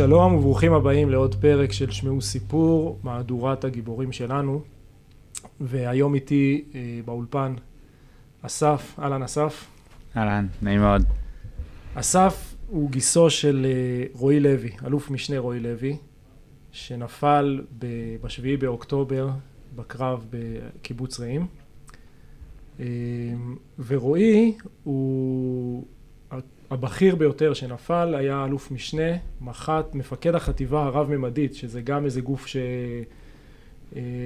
שלום וברוכים הבאים לעוד פרק של שמעו סיפור, מהדורת הגיבורים שלנו. והיום איתי אה, באולפן אסף, אהלן אסף. אהלן, נעים מאוד. אסף הוא גיסו של אה, רועי לוי, אלוף משנה רועי לוי, שנפל בשביעי באוקטובר בקרב בקיבוץ רעים. אה, ורועי הוא הבכיר ביותר שנפל היה אלוף משנה, מח"ט, מפקד החטיבה הרב-ממדית, שזה גם איזה גוף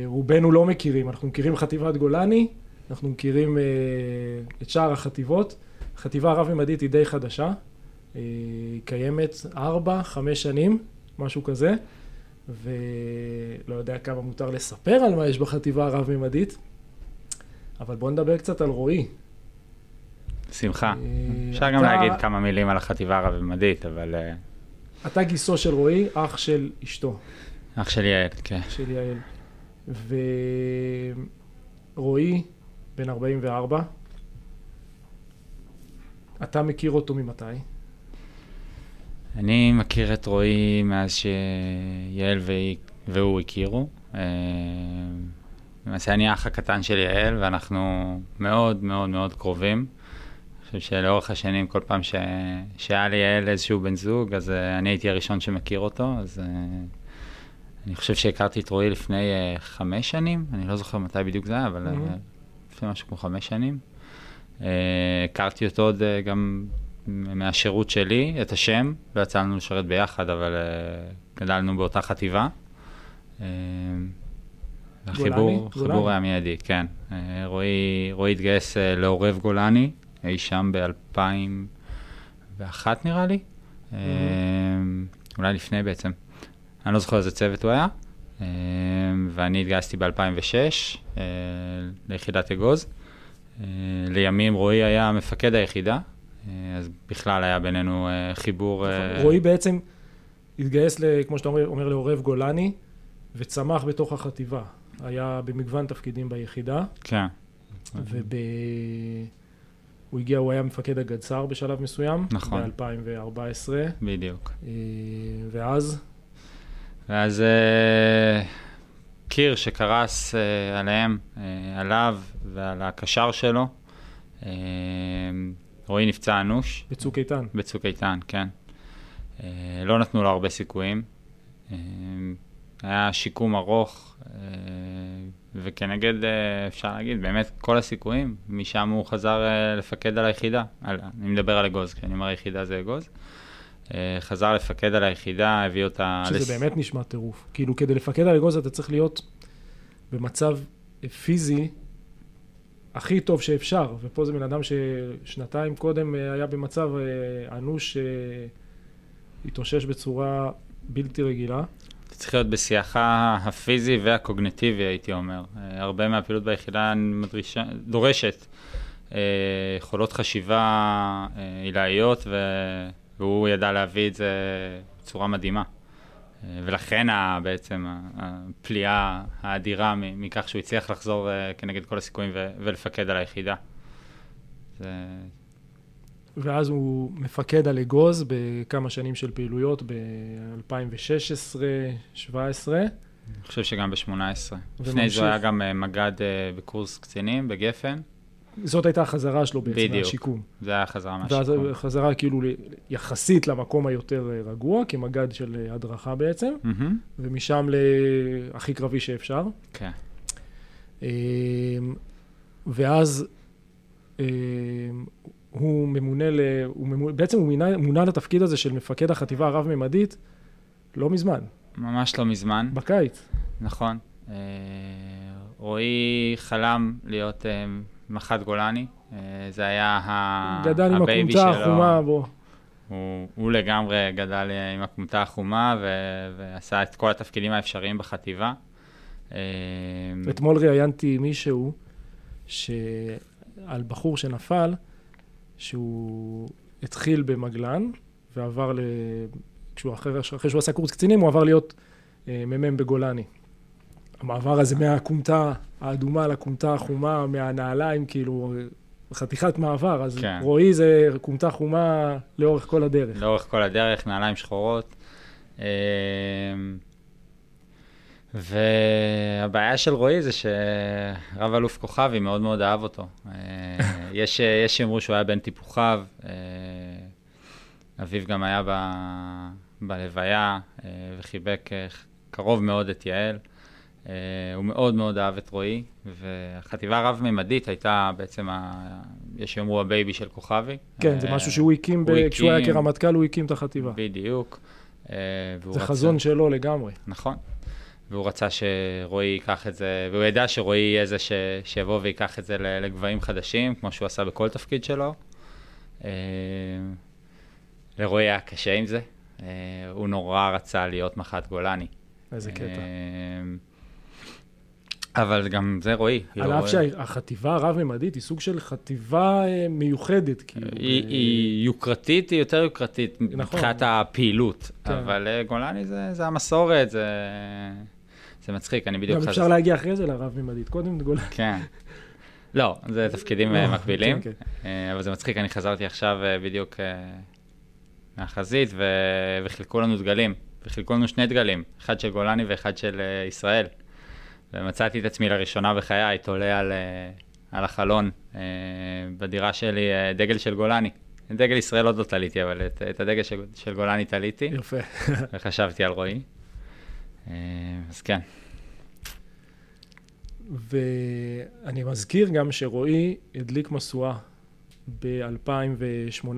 שרובנו לא מכירים. אנחנו מכירים חטיבת גולני, אנחנו מכירים את שאר החטיבות. החטיבה הרב-ממדית היא די חדשה, היא קיימת ארבע, חמש שנים, משהו כזה, ולא יודע כמה מותר לספר על מה יש בחטיבה הרב-ממדית, אבל בואו נדבר קצת על רועי. שמחה. אה, אפשר גם להגיד כמה מילים על החטיבה הרב-ממדית, אבל... אה, אתה גיסו של רועי, אח של אשתו. אח של יעל, כן. של יעל. ורועי, בן 44, אתה מכיר אותו ממתי? אני מכיר את רועי מאז שיעל והוא הכירו. אה, למעשה אני האח הקטן של יעל, ואנחנו מאוד מאוד מאוד קרובים. חושב שלאורך השנים, כל פעם ש... שהיה לי יעל איזשהו בן זוג, אז uh, אני הייתי הראשון שמכיר אותו, אז uh, אני חושב שהכרתי את רועי לפני uh, חמש שנים, אני לא זוכר מתי בדיוק זה היה, אבל mm-hmm. לפני משהו כמו חמש שנים. Uh, הכרתי אותו עוד uh, גם מהשירות שלי, את השם, לא יצא לנו לשרת ביחד, אבל uh, גדלנו באותה חטיבה. Uh, החיבור, החיבור היה מיידי, כן. רועי, רועי התגייס לעורב גולני, אי שם ב-2001 נראה לי, mm-hmm. אולי לפני בעצם. אני לא זוכר איזה צוות הוא היה, אמ, ואני התגייסתי ב-2006 אה, ליחידת אגוז. אה, לימים רועי היה מפקד היחידה, אה, אז בכלל היה בינינו חיבור... נכון. רועי בעצם התגייס, כמו שאתה אומר, אומר לעורב גולני, וצמח בתוך החטיבה. היה במגוון תפקידים ביחידה. כן. וב... הוא הגיע, הוא היה מפקד הגדס"ר בשלב מסוים. נכון. ב-2014. בדיוק. אה, ואז? ואז אה, קיר שקרס אה, עליהם, עליו ועל הקשר שלו. רועי נפצע אנוש. בצוק איתן. בצוק איתן, כן. לא נתנו לו הרבה סיכויים. היה שיקום ארוך, וכנגד, אה, אפשר להגיד, באמת כל הסיכויים, משם הוא חזר אה, לפקד על היחידה. על, אני מדבר על אגוז, כשאני אומר יחידה זה אגוז. אה, חזר לפקד על היחידה, הביא אותה... שזה לס... באמת נשמע טירוף. כאילו, כדי לפקד על אגוז אתה צריך להיות במצב פיזי הכי טוב שאפשר, ופה זה בן אדם ששנתיים קודם היה במצב אנוש שהתאושש בצורה בלתי רגילה. אתה צריך להיות בשיאך הפיזי והקוגנטיבי, הייתי אומר. אה, הרבה מהפעילות ביחידה מדרישה, דורשת אה, יכולות חשיבה אה, עילאיות, והוא ידע להביא את זה בצורה מדהימה. ולכן בעצם הפליאה האדירה מכך שהוא הצליח לחזור כנגד כל הסיכויים ולפקד על היחידה. זה ואז הוא מפקד על אגוז בכמה שנים של פעילויות ב-2016, 2017. אני חושב שגם ב-2018. לפני זה היה גם אה, מג"ד אה, בקורס קצינים בגפן. זאת הייתה החזרה שלו בעצם, בדיוק. מהשיקום. זה היה החזרה מהשיקום. ואז חזרה כאילו יחסית למקום היותר אה, רגוע, כמג"ד של הדרכה בעצם, mm-hmm. ומשם להכי קרבי שאפשר. כן. ואז הוא ממונה, ל... הוא ממונה בעצם הוא מינה, מונה לתפקיד הזה של מפקד החטיבה הרב-ממדית לא מזמן. ממש לא מזמן. בקיץ. נכון. אה, רועי חלם להיות אה, מח"ט גולני, אה, זה היה גדל עם הכומתה החומה בו. הוא, הוא לגמרי גדל עם הכומתה החומה ו... ועשה את כל התפקידים האפשריים בחטיבה. אתמול ראיינתי מישהו ש... על בחור שנפל, שהוא התחיל במגלן ועבר ל... כשהוא אחרי, אחרי שהוא עשה קורס קצינים הוא עבר להיות אה, מ"מ בגולני. המעבר הזה מהכומתה האדומה לכומתה החומה, מהנעליים, כאילו, חתיכת מעבר, אז כן. רועי זה כומתה חומה לאורך כל הדרך. לאורך כל הדרך, נעליים שחורות. אה, והבעיה של רועי זה שרב אלוף כוכבי מאוד מאוד אהב אותו. אה, יש שיאמרו שהוא היה בן טיפוחיו, אה, אביו גם היה ב, בלוויה וחיבק קרוב מאוד את יעל. הוא מאוד מאוד אהב את רועי, והחטיבה הרב-ממדית הייתה בעצם, ה... יש שיאמרו ה baby של כוכבי. כן, זה משהו שהוא הקים, ב... כשהוא היה כרמטכ"ל הוא הקים את החטיבה. בדיוק. זה רצה... חזון שלו לגמרי. נכון. והוא רצה שרועי ייקח את זה, והוא ידע שרועי יהיה זה ש... שיבוא ויקח את זה לגבהים חדשים, כמו שהוא עשה בכל תפקיד שלו. אה, לרועי היה קשה עם זה, אה, הוא נורא רצה להיות מח"ט גולני. איזה קטע. אה, אבל גם זה רועי. על אף שהחטיבה הרב-ממדית היא סוג של חטיבה מיוחדת. כאילו, היא, ב... היא יוקרתית, היא יותר יוקרתית נכון. מבחינת הפעילות. כן. אבל גולני זה, זה המסורת, זה... זה מצחיק, אני בדיוק... גם אפשר להגיע אחרי זה לרב-ממדית, קודם גולני. כן. לא, זה תפקידים אה, מקבילים, כן, כן. אה, אבל זה מצחיק, אני חזרתי עכשיו אה, בדיוק מהחזית, וחילקו לנו דגלים, וחילקו לנו שני דגלים, אחד של גולני ואחד של ישראל. ומצאתי את עצמי לראשונה בחיי, תולה על, על החלון בדירה שלי דגל של גולני. דגל ישראל עוד לא תליתי, אבל את, את הדגל של, של גולני תליתי. יפה. וחשבתי על רועי. אז כן. ואני מזכיר גם שרועי הדליק ב-2018,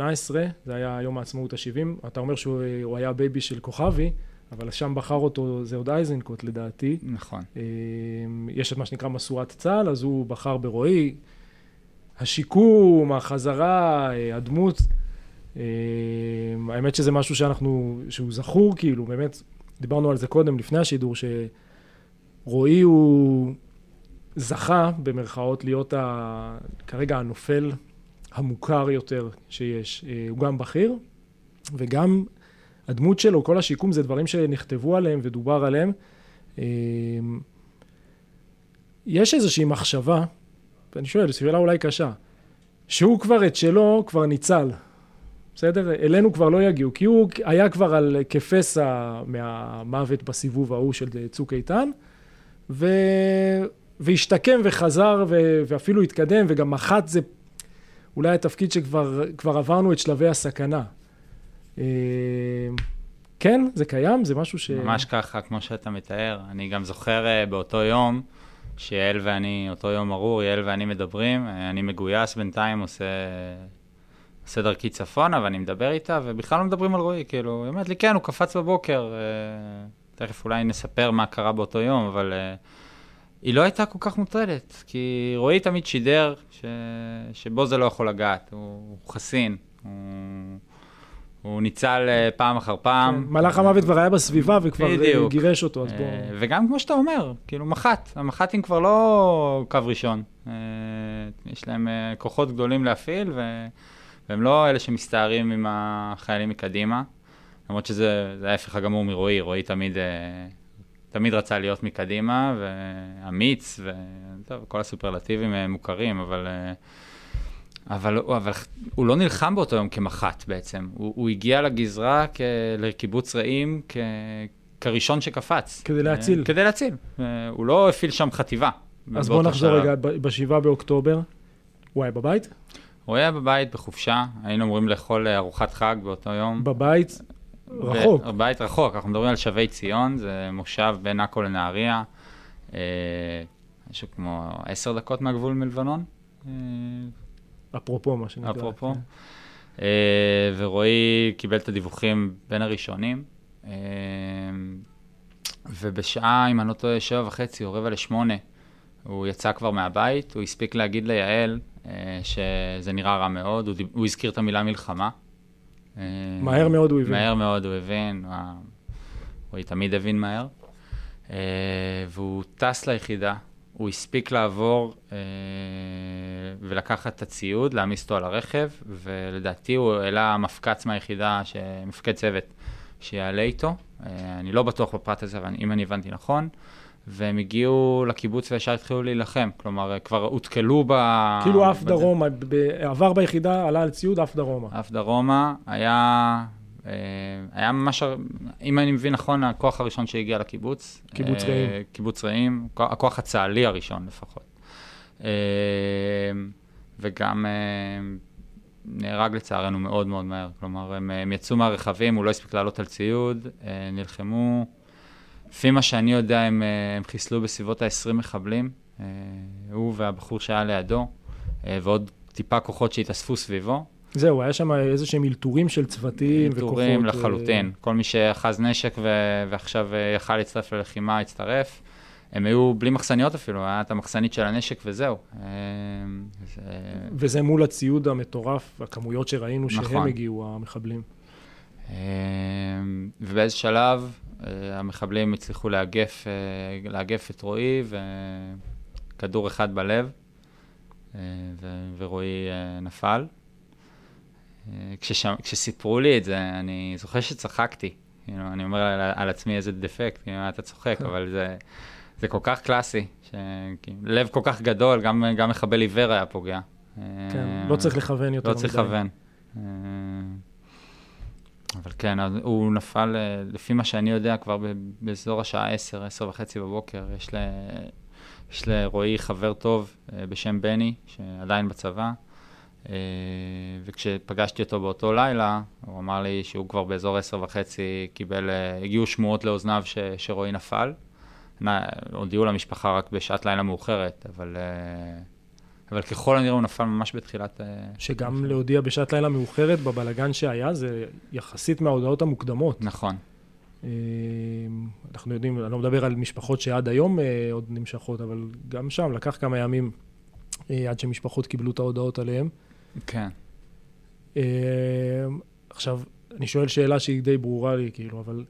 זה היה יום העצמאות ה-70, אתה אומר שהוא היה baby של כוכבי, אבל שם בחר אותו, זה עוד איזנקוט לדעתי. נכון. יש את מה שנקרא משואת צה"ל, אז הוא בחר ברועי. השיקום, החזרה, הדמות, האמת שזה משהו שאנחנו, שהוא זכור כאילו, באמת, דיברנו על זה קודם, לפני השידור, שרועי הוא זכה, במרכאות, להיות ה... כרגע הנופל המוכר יותר שיש. אה, הוא גם בכיר, וגם הדמות שלו, כל השיקום, זה דברים שנכתבו עליהם ודובר עליהם. אה, יש איזושהי מחשבה, ואני שואל, שאלה אולי קשה, שהוא כבר את שלו כבר ניצל, בסדר? אלינו כבר לא יגיעו, כי הוא היה כבר על כפסע מהמוות בסיבוב ההוא של צוק איתן, ו... והשתקם וחזר ו... ואפילו התקדם, וגם מח"ט זה אולי התפקיד שכבר עברנו את שלבי הסכנה. אה, כן, זה קיים, זה משהו ש... ממש ככה, כמו שאתה מתאר. אני גם זוכר אה, באותו יום, שיעל ואני, אותו יום ארור, יעל ואני מדברים, אה, אני מגויס בינתיים, עושה עושה דרכי צפונה, ואני מדבר איתה, ובכלל לא מדברים על רועי, כאילו, היא אומרת לי, כן, הוא קפץ בבוקר, אה, תכף אולי נספר מה קרה באותו יום, אבל אה, היא לא הייתה כל כך מוטרדת, כי רועי תמיד שידר ש... שבו זה לא יכול לגעת, הוא, הוא חסין, הוא... הוא ניצל אה, פעם אחר פעם. כן, מלאך המוות כבר היה בסביבה וכבר בדיוק. גירש אותו, אז בואו... וגם כמו שאתה אומר, כאילו מח"ט, המח"טים כבר לא קו ראשון. יש להם כוחות גדולים להפעיל, ו... והם לא אלה שמסתערים עם החיילים מקדימה, למרות שזה ההפך הגמור מרועי, רועי תמיד, אה, תמיד רצה להיות מקדימה, ואמיץ, וטוב, כל הסופרלטיבים אה, מוכרים, אבל... אה, אבל, אבל הוא לא נלחם באותו יום כמח"ט בעצם, הוא, הוא הגיע לגזרה כ, לקיבוץ רעים כ, כראשון שקפץ. כדי להציל. כדי להציל, הוא לא הפעיל שם חטיבה. אז בוא נחזור רגע, ב-7 באוקטובר, הוא היה בבית? הוא היה בבית בחופשה, היינו אמורים לאכול אה, ארוחת חג באותו יום. בבית רחוק. בבית רחוק, אנחנו מדברים על שבי ציון, זה מושב בין עכו לנהריה, אה, משהו כמו עשר דקות מהגבול מלבנון. אה, אפרופו מה שנקרא. אפרופו. כן. ורועי קיבל את הדיווחים בין הראשונים, ובשעה, אם אני לא טועה, שבע וחצי או רבע לשמונה, הוא יצא כבר מהבית, הוא הספיק להגיד ליעל שזה נראה רע מאוד, הוא, הוא הזכיר את המילה מלחמה. אה, מהר מאוד הוא הבין. מהר מאוד הוא הבין, הוא תמיד הבין מהר. אה, והוא טס ליחידה, הוא הספיק לעבור ולקחת את הציוד, להעמיס אותו על הרכב, ולדעתי הוא העלה מפקץ מהיחידה, מפקד צוות, שיעלה איתו. אני לא בטוח בפרט הזה, אבל אם אני הבנתי נכון. והם הגיעו לקיבוץ וישר התחילו להילחם. כלומר, כבר הותקלו ב... כאילו עף דרומה, עבר ביחידה, עלה על ציוד, עף דרומה. עף דרומה, היה אה, היה ממש, אם אני מבין נכון, הכוח הראשון שהגיע לקיבוץ. קיבוץ אה, רעים. קיבוץ רעים, הכוח- הצה"לי הראשון לפחות. אה, וגם נהרג לצערנו מאוד מאוד מהר. כלומר, הם, הם יצאו מהרכבים, הוא לא הספיק לעלות על ציוד, נלחמו. לפי מה שאני יודע, הם, אה, הם חיסלו בסביבות ה-20 מחבלים, אה, הוא והבחור שהיה לידו, אה, ועוד טיפה כוחות שהתאספו סביבו. זהו, היה שם איזה שהם אלתורים של צוותים וכוחות. טורים אה, לחלוטין. כל מי שאחז נשק ו- ועכשיו יכל להצטרף ללחימה, הצטרף. הם היו בלי מחסניות אפילו, היה את המחסנית של הנשק וזהו. זה- וזה מול הציוד המטורף, הכמויות שראינו שהם נכון. הגיעו, המחבלים. ובאיזה שלב המחבלים הצליחו לאגף, אה, לאגף את רועי וכדור אחד בלב, אה, ו- ורועי אה, נפל. אה, כששם, כשסיפרו לי את זה, אני זוכר שצחקתי. כאילו, אני אומר על, על עצמי איזה דפקט, כאילו, אתה צוחק, אבל זה, זה כל כך קלאסי, שלב כל כך גדול, גם, גם מחבל עיוור היה פוגע. כן, אה, לא צריך לכוון יותר לא מדי. צריך לכוון. אבל כן, הוא נפל, אה, לפי מה שאני יודע, כבר באזור השעה 10, 10 וחצי בבוקר. יש, ל, יש לרועי חבר טוב אה, בשם בני, שעדיין בצבא, אה, וכשפגשתי אותו באותו לילה, הוא אמר לי שהוא כבר באזור 10 וחצי קיבל, הגיעו שמועות לאוזניו ש, שרועי נפל. הודיעו למשפחה רק בשעת לילה מאוחרת, אבל, אה, אבל ככל הנראה הוא נפל ממש בתחילת... אה, שגם להודיע בשעת לילה מאוחרת בבלגן שהיה, זה יחסית מההודעות המוקדמות. נכון. אה, אנחנו יודעים, אני לא מדבר על משפחות שעד היום אה, עוד נמשכות, אבל גם שם לקח כמה ימים עד שמשפחות קיבלו את ההודעות עליהם. כן. עכשיו, אני שואל שאלה שהיא די ברורה לי, כאילו, אבל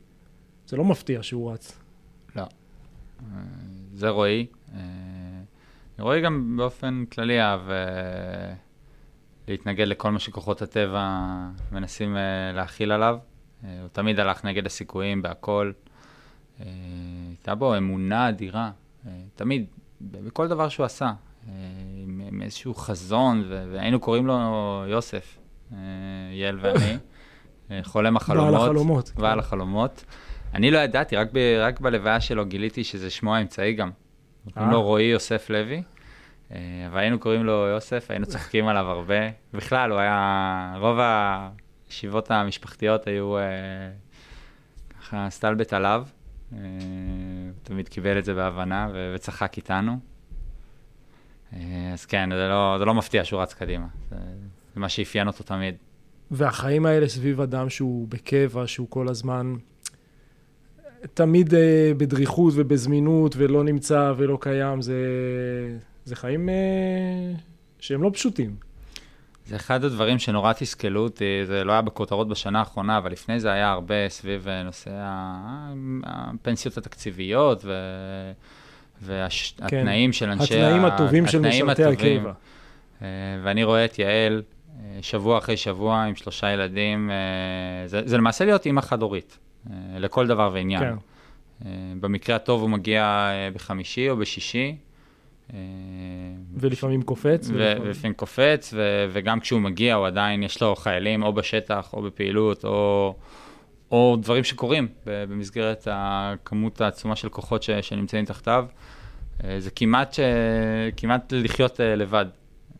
זה לא מפתיע שהוא רץ. אה, זה רועי. אה, רועי גם באופן כללי אהב אה, להתנגד לכל מה שכוחות הטבע מנסים אה, להכיל עליו. אה, הוא תמיד הלך נגד הסיכויים בהכל. הייתה בו אמונה אדירה, תמיד, בכל דבר שהוא עשה. עם, עם איזשהו חזון, והיינו קוראים לו יוסף, יעל ואני, חולם החלומות. בעל החלומות. בעל החלומות. אני לא ידעתי, רק, ב, רק בלוויה שלו גיליתי שזה שמו האמצעי גם. קוראים אה. לו רועי יוסף לוי, אה, אבל היינו קוראים לו יוסף, היינו צוחקים עליו הרבה. בכלל, הוא היה, רוב הישיבות המשפחתיות היו אה, ככה סטלבט עליו. אה, הוא תמיד קיבל את זה בהבנה וצחק איתנו. אה, אז כן, זה לא, זה לא מפתיע שהוא רץ קדימה. זה, זה מה שאפיין אותו תמיד. והחיים האלה סביב אדם שהוא בקבע, שהוא כל הזמן תמיד אה, בדריכות ובזמינות ולא נמצא ולא קיים, זה, זה חיים אה, שהם לא פשוטים. זה אחד הדברים שנורא תסכלו אותי, זה לא היה בכותרות בשנה האחרונה, אבל לפני זה היה הרבה סביב אה, נושא הפנסיות התקציביות ו... והתנאים של אנשי... כן. התנאים ה- הטובים של משרתי. הקבע. ואני רואה את יעל שבוע אחרי שבוע עם שלושה ילדים, זה, זה למעשה להיות אימא חד-הורית, לכל דבר ועניין. כן. אה, במקרה הטוב הוא מגיע אה, בחמישי או בשישי. אה, ולפעמים קופץ. ולפעמים- קופץ, ו- וגם כשהוא מגיע, הוא עדיין, יש לו חיילים או בשטח, או בפעילות, או, או דברים שקורים במסגרת הכמות העצומה של כוחות ש- שנמצאים תחתיו. אה, זה כמעט, ש- כמעט לחיות אה, לבד,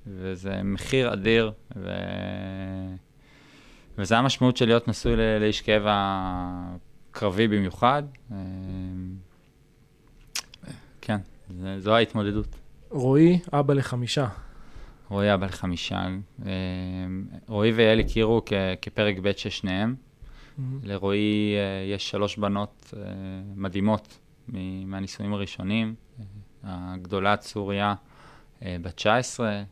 וזה מחיר אדיר, ו... וזה המשמעות של להיות נשוי לאיש קבע קרבי במיוחד. אה, כן, זה- זו ההתמודדות. רועי, אבא לחמישה. רועי אבא לחמישה. אה, רועי ויעל הכירו כ- כפרק ב' של שניהם. לרועי אה, יש שלוש בנות מדהימות מהנישואים הראשונים. הגדולה צוריה בת 19, אה,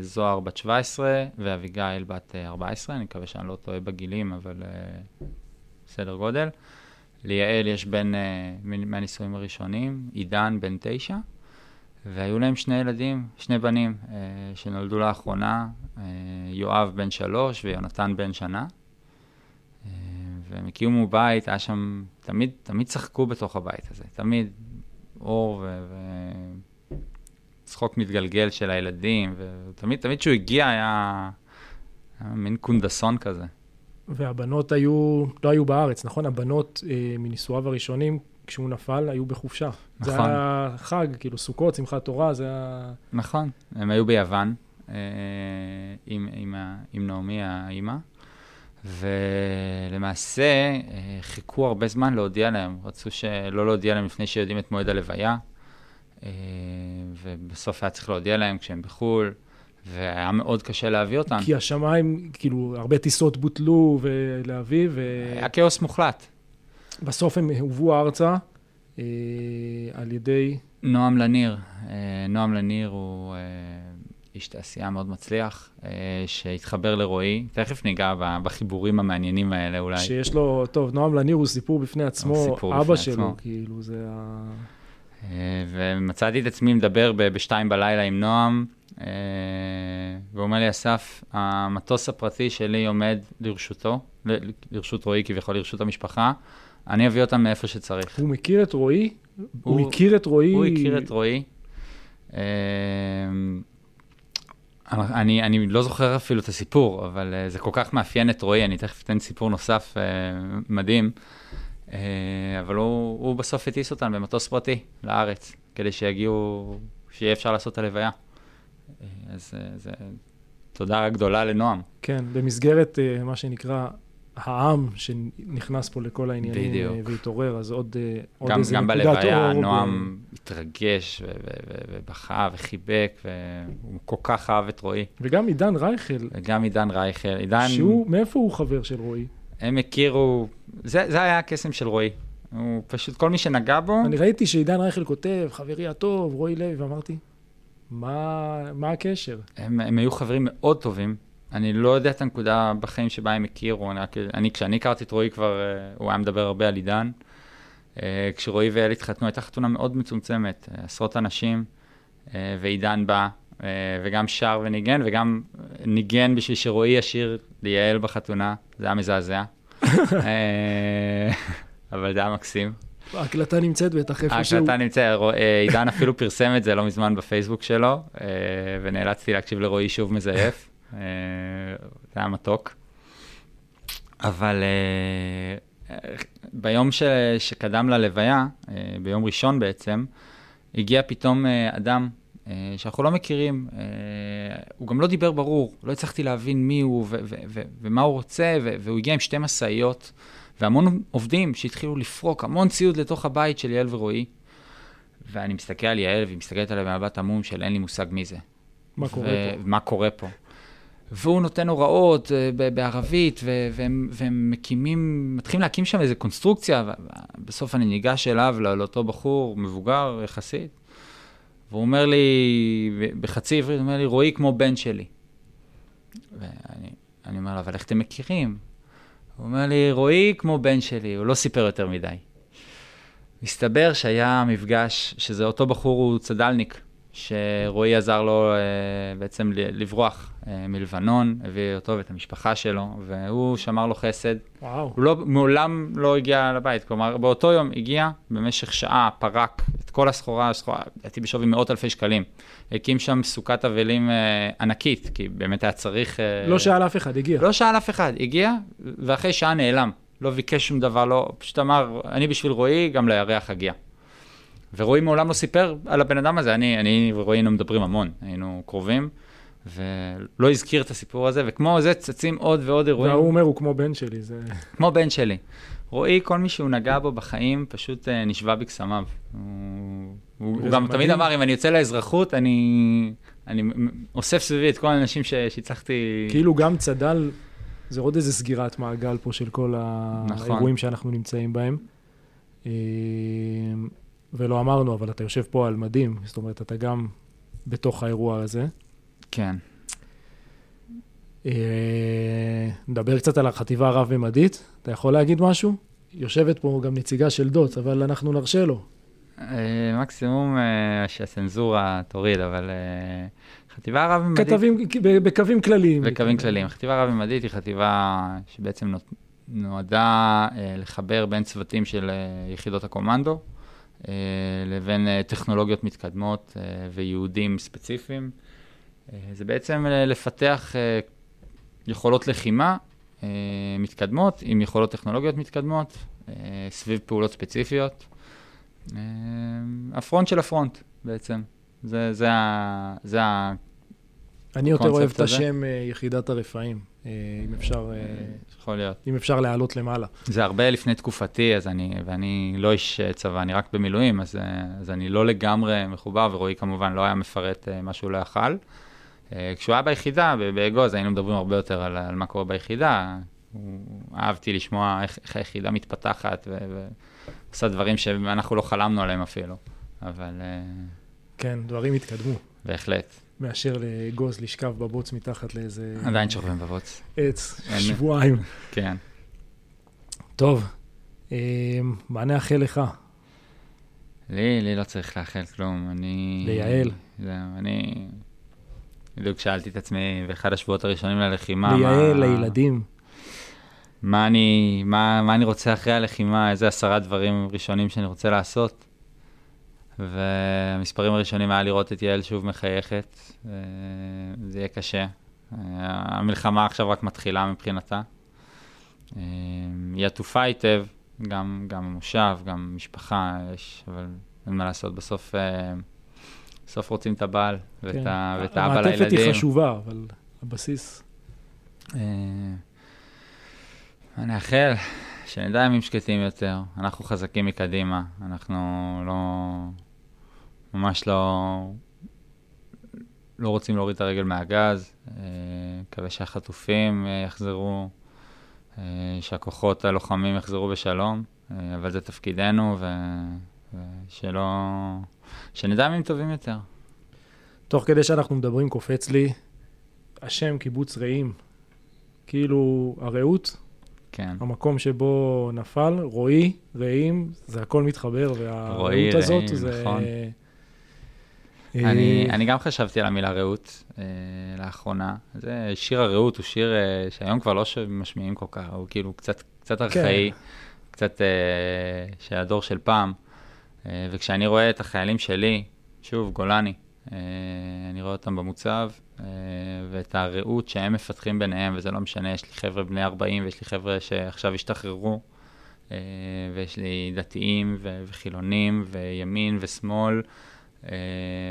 זוהר בת 17 ואביגיל בת אה, 14. אני מקווה שאני לא טועה בגילים, אבל אה, בסדר גודל. ליעל יש בן אה, מהנישואים הראשונים, עידן בן תשע. והיו להם שני ילדים, שני בנים, אה, שנולדו לאחרונה, אה, יואב בן שלוש ויונתן בן שנה. אה, והם הקימו בית, היה שם, תמיד, תמיד צחקו בתוך הבית הזה, תמיד אור ו... ו... צחוק מתגלגל של הילדים, ותמיד, תמיד כשהוא הגיע היה, היה מין קונדסון כזה. והבנות היו, לא היו בארץ, נכון? הבנות אה, מנישואיו הראשונים, כשהוא נפל, היו בחופשה. נכון. זה היה חג, כאילו סוכות, שמחת תורה, זה היה... נכון, הם היו ביוון, אה, עם, עם, עם נעמי, האימא. ולמעשה אה, חיכו הרבה זמן להודיע להם, רצו שלא להודיע להם לפני שיודעים את מועד הלוויה, ובסוף היה צריך להודיע להם כשהם בחו"ל, והיה מאוד קשה להביא אותם. כי השמיים, כאילו, הרבה טיסות בוטלו ולהביא, ו... היה כאוס מוחלט. בסוף הם הובאו ארצה אה, על ידי... נועם לניר. נועם לניר הוא איש תעשייה מאוד מצליח, אה, שהתחבר לרועי. תכף ניגע בחיבורים המעניינים האלה אולי. שיש לו, טוב, נועם לניר הוא סיפור בפני עצמו, סיפור אבא בפני שלו, עצמו. כאילו, זה ה... אה, ומצאתי את עצמי מדבר בשתיים בלילה עם נועם, אה, והוא אומר לי, אסף, המטוס הפרטי שלי עומד לרשותו, לרשות רועי, כביכול לרשות המשפחה, אני אביא אותם מאיפה שצריך. הוא מכיר את רועי? הוא, הוא הכיר את רועי? הוא הכיר את רועי. אני, אני לא זוכר אפילו את הסיפור, אבל זה כל כך מאפיין את רועי, אני תכף אתן סיפור נוסף מדהים, אבל הוא, הוא בסוף הטיס אותם במטוס פרטי לארץ, כדי שיגיעו, שיהיה אפשר לעשות את הלוויה. Uh, אז uh, זה תודה גדולה לנועם. כן, במסגרת מה שנקרא העם שנכנס פה לכל העניינים בדיוק. והתעורר, אז עוד, עוד גם, איזה גם נקודת אור. גם בלוויה נועם ו... התרגש ובכה וחיבק, והוא כל כך אהב את רועי. וגם עידן רייכל. וגם עידן רייכל. עידן... שהוא, מאיפה הוא חבר של רועי? הם הכירו, זה, זה היה הקסם של רועי. הוא פשוט, כל מי שנגע בו... אני ראיתי שעידן רייכל כותב, חברי הטוב, רועי לוי, ואמרתי, מה, מה הקשר? הם, הם היו חברים מאוד טובים. אני לא יודע את הנקודה בחיים שבה הם הכירו. אני, אני כשאני הכרתי את רועי כבר, אה, הוא היה מדבר הרבה על עידן. אה, כשרועי ואל התחתנו, הייתה חתונה מאוד מצומצמת, אה, עשרות אנשים, ועידן בא, וגם שר וניגן, וגם ניגן בשביל שרועי ישיר ליעל בחתונה, זה היה מזעזע. אבל זה היה מקסים. ההקלטה נמצאת בטח איפשהו. ההקלטה נמצאת, עידן אפילו פרסם את זה לא מזמן בפייסבוק שלו, ונאלצתי להקשיב לרועי שוב מזייף. זה היה מתוק. אבל ביום ש, שקדם ללוויה, אה, ביום ראשון בעצם, הגיע פתאום אה, אדם אה, שאנחנו לא מכירים, הוא גם לא דיבר ברור, לא הצלחתי להבין מי הוא ו- ו- ו- ומה הוא רוצה, והוא הגיע עם שתי משאיות והמון עובדים שהתחילו לפרוק המון ציוד לתוך הבית של יעל ורועי. ואני מסתכל על יעל, והיא מסתכלת עליי במבט עמום של אין לי מושג מי זה. מה קורה פה? מה קורה פה. והוא נותן הוראות אה, בערבית, והם, והם מקימים, מתחילים להקים שם איזו קונסטרוקציה, ובסוף אני ניגש אליו, לאותו בחור, מבוגר יחסית, והוא אומר לי, בחצי עברית, הוא אומר לי, רועי כמו בן שלי. ואני אומר לו, אבל איך אתם מכירים? הוא אומר לי, רועי כמו בן שלי, הוא לא סיפר יותר מדי. מסתבר שהיה מפגש, שזה אותו בחור הוא צד"לניק, שרועי עזר לו אה, בעצם לברוח אה, מלבנון, הביא אותו ואת המשפחה שלו, והוא שמר לו חסד. וואו. הוא לא, מעולם לא הגיע לבית, כלומר, באותו יום הגיע, במשך שעה פרק כל הסחורה, הסחורה, הייתי בשווי מאות אלפי שקלים. הקים שם סוכת אבלים אה, ענקית, כי באמת היה צריך... אה, לא שאל אף אחד, הגיע. לא שאל אף אחד, הגיע, ואחרי שעה נעלם. לא ביקש שום דבר, לא, פשוט אמר, אני בשביל רועי, גם לירח אגיע. ורועי מעולם לא סיפר על הבן אדם הזה, אני, אני ורועי היינו מדברים המון, היינו קרובים, ולא הזכיר את הסיפור הזה, וכמו זה צצים עוד ועוד אירועים. והוא אומר, הוא כמו בן שלי, זה... כמו בן שלי. רועי, כל מי שהוא נגע בו בחיים, פשוט uh, נשבע בקסמיו. הוא, הוא, הוא גם מדהים. תמיד אמר, אם אני יוצא לאזרחות, אני, אני אוסף סביבי את כל האנשים שהצלחתי... כאילו גם צד"ל, זה עוד איזה סגירת מעגל פה של כל נכון. האירועים שאנחנו נמצאים בהם. אה, ולא אמרנו, אבל אתה יושב פה על מדים, זאת אומרת, אתה גם בתוך האירוע הזה. כן. אה, נדבר קצת על החטיבה הרב-ממדית. אתה יכול להגיד משהו? יושבת פה גם נציגה של דוץ, אבל אנחנו נרשה לו. אה, מקסימום אה, שהצנזורה תוריד, אבל חטיבה רב-ממדית... כתבים, בקווים כלליים. בקווים כלליים. חטיבה רב-ממדית היא חטיבה שבעצם נועדה לחבר בין צוותים של יחידות הקומנדו. לבין טכנולוגיות מתקדמות ויהודים ספציפיים. זה בעצם לפתח יכולות לחימה אה, מתקדמות, עם יכולות טכנולוגיות מתקדמות, אה, סביב פעולות ספציפיות. אה, הפרונט של הפרונט בעצם. זה, זה, ה, זה ה... אני יותר אוהב את? השם אה, יחידת הרפאים, אה, אם אפשר, אה, יכול להיות. אם אפשר להעלות למעלה. זה הרבה לפני תקופתי, אז אני, ואני לא איש צבא, אני רק במילואים, אז, אז אני לא לגמרי מחובר, ורועי כמובן לא היה מפרט מה שהוא לא יכל. אה, כשהוא היה ביחידה, באגוז, היינו מדברים הרבה יותר על, על מה קורה ביחידה. אהבתי לשמוע איך, איך היחידה מתפתחת, ועושה דברים שאנחנו לא חלמנו עליהם אפילו, אבל אה, כן, דברים התקדמו, בהחלט. מאשר לאגוז לשכב בבוץ מתחת לאיזה עדיין שוכבים בבוץ, עץ, שבועיים. כן. טוב, אה, מה נאחל לך? לי, לי לא צריך לאחל כלום, אני... ליעל. זהו, אני... בדיוק שאלתי את עצמי באחד השבועות הראשונים ללחימה, ליעל, מה, לילדים. מה אני, מה, מה אני רוצה אחרי הלחימה, איזה עשרה דברים ראשונים שאני רוצה לעשות. והמספרים הראשונים היה לראות את יעל שוב מחייכת, זה יהיה קשה. המלחמה עכשיו רק מתחילה מבחינתה. היא עטופה היטב, גם, גם המושב, גם משפחה, יש, אבל אין מה לעשות, בסוף, אה, בסוף רוצים את הבעל ואת, כן. ה, ואת האבא המעטפת לילדים. היא חשובה, אבל הבסיס... אה, אני אאחל שנדע ימים שקטים יותר, אנחנו חזקים מקדימה, אנחנו לא, ממש לא, לא רוצים להוריד את הרגל מהגז, אה, מקווה שהחטופים אה, יחזרו, שהכוחות הלוחמים יחזרו בשלום, אבל זה תפקידנו, ו, ושלא, שנדע ימים טובים יותר. תוך כדי שאנחנו מדברים קופץ לי השם קיבוץ רעים. כאילו הרעות, כן. המקום שבו נפל, רועי, רעים, זה הכל מתחבר, והרעות הזאת רעים, זה... נכון. אה, אני, אני גם חשבתי על המילה רעות אה, לאחרונה. זה, שיר הרעות הוא שיר אה, שהיום כבר לא משמיעים כל כך, הוא כאילו קצת, קצת ארכאי, קצת אה, של הדור של פעם. אה, וכשאני רואה את החיילים שלי, שוב, גולני, אה, אני רואה אותם במוצב, אה, ואת הרעות שהם מפתחים ביניהם, וזה לא משנה, יש לי חבר'ה בני 40 ויש לי חבר'ה שעכשיו השתחררו, ויש לי דתיים וחילונים וימין ושמאל.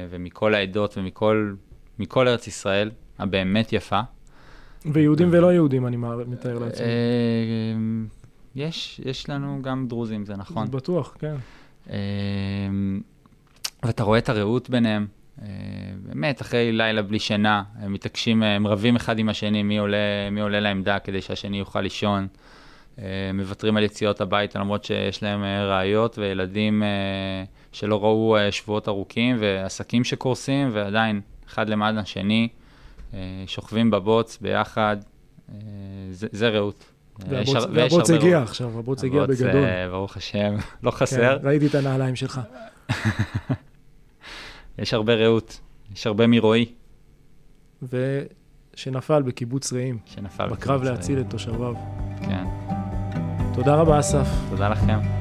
ומכל העדות ומכל מכל ארץ ישראל, הבאמת יפה. ויהודים ולא יהודים, אני מתאר לעצמי. יש, יש לנו גם דרוזים, זה נכון. זה בטוח, כן. אה, ואתה רואה את הרעות ביניהם, אה, באמת, אחרי לילה בלי שינה, הם מתעקשים, הם רבים אחד עם השני מי עולה, מי עולה לעמדה כדי שהשני יוכל לישון. אה, מוותרים על יציאות הביתה למרות שיש להם ראיות וילדים שלא ראו שבועות ארוכים ועסקים שקורסים ועדיין אחד למען השני, שוכבים בבוץ ביחד, זה, זה רעות. אה, והבוץ- הגיע. עכשיו, הבוץ הגיע בגדול. אה, ברוך השם, לא כן, חסר. ראיתי את הנעליים שלך. יש הרבה רעות, יש הרבה מרועי ושנפל בקיבוץ רעים, שנפל. בקרב. להציל את תושביו. כן, תודה רבה, אסף. תודה לכם.